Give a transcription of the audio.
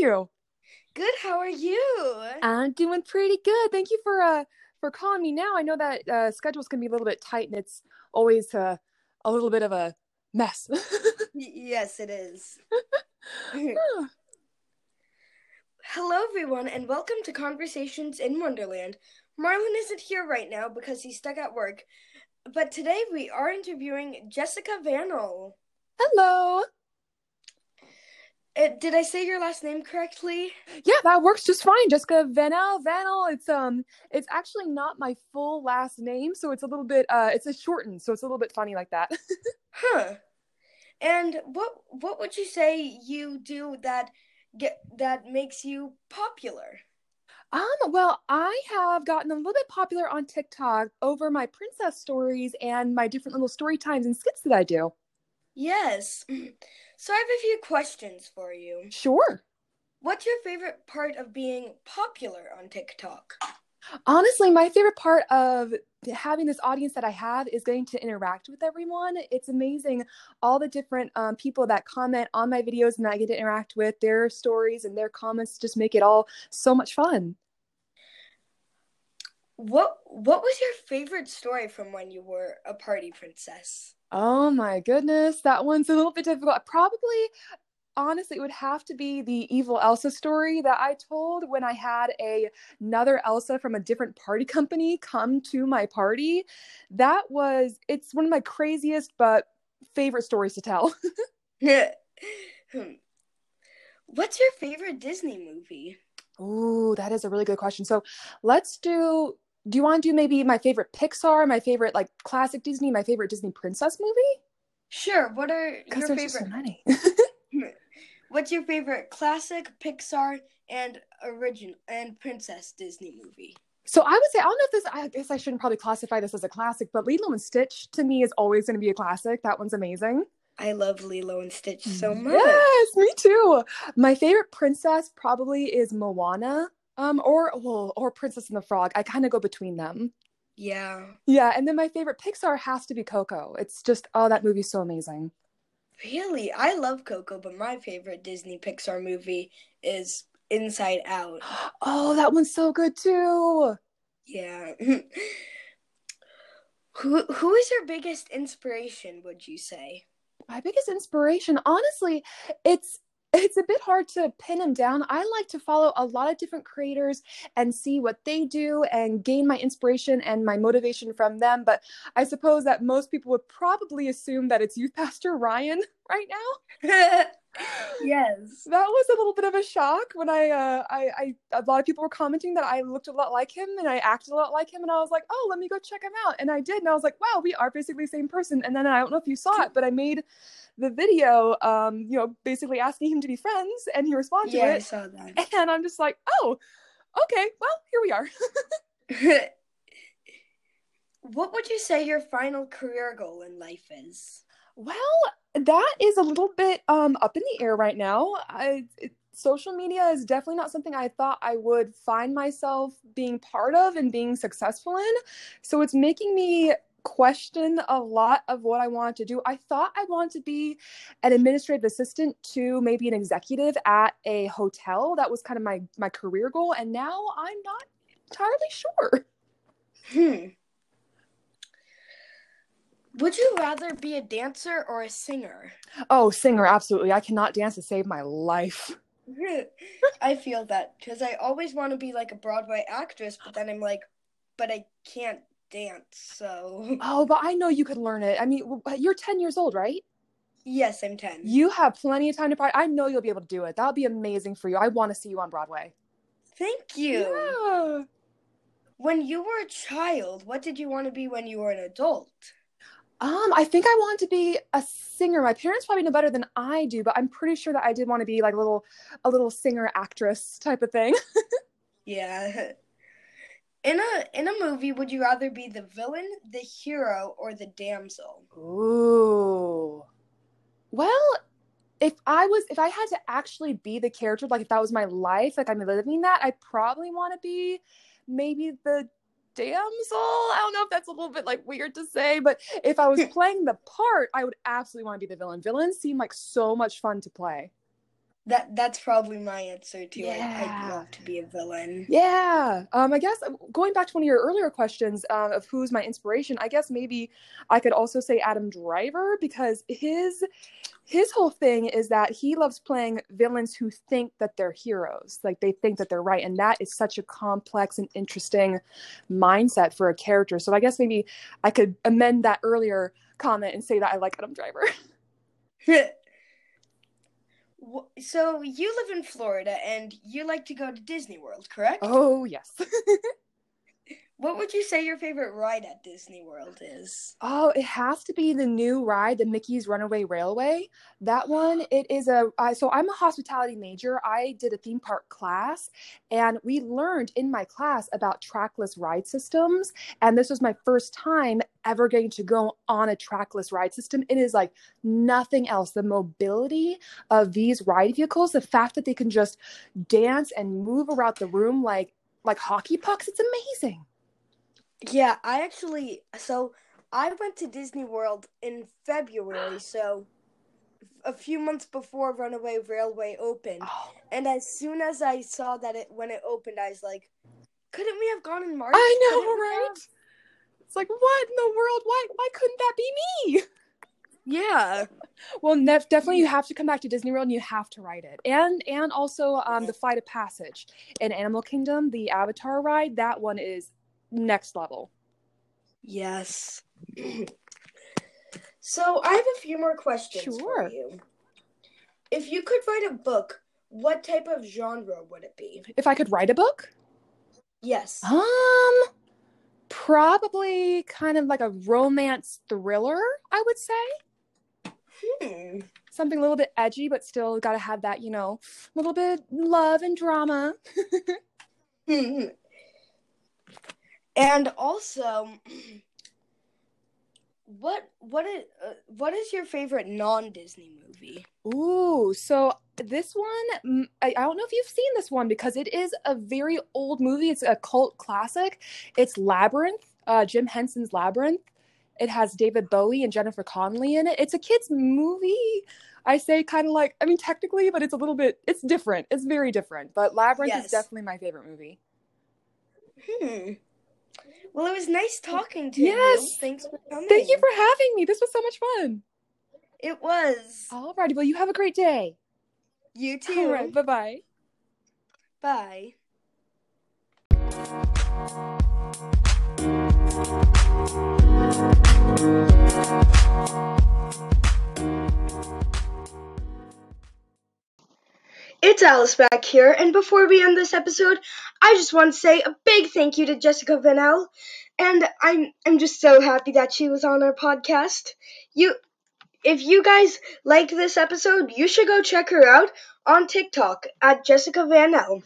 you? Good. How are you? I'm doing pretty good. Thank you for uh for calling me now. I know that uh schedule's gonna be a little bit tight and it's always uh, a little bit of a mess. Yes, it is. Hello, everyone, and welcome to Conversations in Wonderland. Marlon isn't here right now because he's stuck at work, but today we are interviewing Jessica Vanel. Hello. Uh, did I say your last name correctly? Yeah, that works just fine. Jessica Vanel. Vanel. It's um, it's actually not my full last name, so it's a little bit uh, it's a shortened, so it's a little bit funny like that. Huh. And what what would you say you do that get that makes you popular? um, well, I have gotten a little bit popular on TikTok over my princess stories and my different little story times and skits that I do. Yes. So I have a few questions for you. Sure. What's your favorite part of being popular on TikTok? Honestly, my favorite part of having this audience that I have is getting to interact with everyone. It's amazing all the different um, people that comment on my videos and I get to interact with their stories and their comments just make it all so much fun. What what was your favorite story from when you were a party princess? Oh my goodness, that one's a little bit difficult. Probably, honestly, it would have to be the evil Elsa story that I told when I had a, another Elsa from a different party company come to my party. That was, it's one of my craziest but favorite stories to tell. What's your favorite Disney movie? Ooh, that is a really good question. So let's do. Do you want to do maybe my favorite Pixar, my favorite like classic Disney, my favorite Disney princess movie? Sure. What are your just so favorite? many. What's your favorite classic Pixar and original and princess Disney movie? so I would say I don't know if this. I guess I shouldn't probably classify this as a classic, but Lilo and Stitch to me is always going to be a classic. That one's amazing. I love Lilo and Stitch so mm, much. Yes, me too. My favorite princess probably is Moana, um, or well, or Princess and the Frog. I kind of go between them. Yeah. Yeah, and then my favorite Pixar has to be Coco. It's just oh, that movie's so amazing. Really? I love Coco, but my favorite Disney Pixar movie is Inside Out. Oh, that one's so good too. Yeah. who who is your biggest inspiration, would you say? My biggest inspiration, honestly, it's it's a bit hard to pin them down. I like to follow a lot of different creators and see what they do and gain my inspiration and my motivation from them. But I suppose that most people would probably assume that it's Youth Pastor Ryan right now. yes. That was a little bit of a shock when I, uh, I, I, a lot of people were commenting that I looked a lot like him and I acted a lot like him, and I was like, oh, let me go check him out, and I did, and I was like, wow, we are basically the same person. And then I don't know if you saw it, but I made the video, um, you know, basically asking him to be friends, and he responded Yeah, to I it, saw that. and I'm just like, oh, okay, well, here we are. what would you say your final career goal in life is? Well, that is a little bit um up in the air right now. I it, social media is definitely not something I thought I would find myself being part of and being successful in. So it's making me question a lot of what I want to do. I thought I wanted to be an administrative assistant to maybe an executive at a hotel. That was kind of my my career goal and now I'm not entirely sure. Hmm. Would you rather be a dancer or a singer? Oh, singer, absolutely. I cannot dance to save my life. I feel that because I always want to be like a Broadway actress, but then I'm like, but I can't dance. So Oh, but I know you could learn it. I mean, you're 10 years old, right? yes, I'm ten. You have plenty of time to practice. I know you'll be able to do it. That'll be amazing for you. I want to see you on Broadway. Thank you. Yeah. When you were a child, what did you want to be when you were an adult? Um, I think I wanted to be a singer. My parents probably know better than I do, but I'm pretty sure that I did want to be like a little, a little singer actress type of thing. Yeah. In a in a movie, would you rather be the villain, the hero, or the damsel? Ooh. Well, if I was, if I had to actually be the character, like if that was my life, like I'm living that, I probably want to be maybe the damsel. I don't know if that's a little bit like weird to say, but if I was playing the part, I would absolutely want to be the villain. Villains seem like so much fun to play. That that's probably my answer too. Yeah. I, I'd love to be a villain. Yeah. Um, I guess going back to one of your earlier questions uh, of who's my inspiration, I guess maybe I could also say Adam Driver because his his whole thing is that he loves playing villains who think that they're heroes, like they think that they're right, and that is such a complex and interesting mindset for a character. So I guess maybe I could amend that earlier comment and say that I like Adam Driver. so you live in Florida and you like to go to Disney World, correct? Oh yes. What would you say your favorite ride at Disney World is? Oh, it has to be the new ride, the Mickey's Runaway Railway. That one, it is a. I, so I'm a hospitality major. I did a theme park class, and we learned in my class about trackless ride systems. And this was my first time ever getting to go on a trackless ride system. It is like nothing else. The mobility of these ride vehicles, the fact that they can just dance and move around the room like like hockey pucks, it's amazing. Yeah, I actually so I went to Disney World in February, so a few months before Runaway Railway opened. Oh. And as soon as I saw that it when it opened, I was like, couldn't we have gone in March? I know, Couldn't right? have-" It's like, what in the world? Why why couldn't that be me? Yeah. Well, nef- definitely you have to come back to Disney World and you have to ride it. And and also um the Flight of Passage in Animal Kingdom, the Avatar ride, that one is next level. Yes. so I have a few more questions Sure. for you. If you could write a book, what type of genre would it be? If I could write a book, Yes. um probably kind of like a romance thriller, I would say. Hmm. Something a little bit edgy but still got to have that, you know, a little bit love and drama. Hmm. And also, what what is uh, what is your favorite non Disney movie? Ooh, so this one, I, I don't know if you've seen this one because it is a very old movie. It's a cult classic. It's Labyrinth, uh, Jim Henson's Labyrinth. It has David Bowie and Jennifer Connelly in it. It's a kids' movie. I say kind of like, I mean, technically, but it's a little bit, it's different. It's very different. But Labyrinth Yes. is definitely my favorite movie. Hmm. Well, it was nice talking to Yes. you. Yes. Thanks for coming. Thank you for having me. This was so much fun. It was. Alrighty, well, you have a great day. You too. All right, bye bye. Bye. It's Alice back here, and before we end this episode, I just want to say a big thank you to Jessica Vanel, and I'm I'm just so happy that she was on our podcast. You, if you guys liked this episode, you should go check her out on TikTok at Jessica Vanel.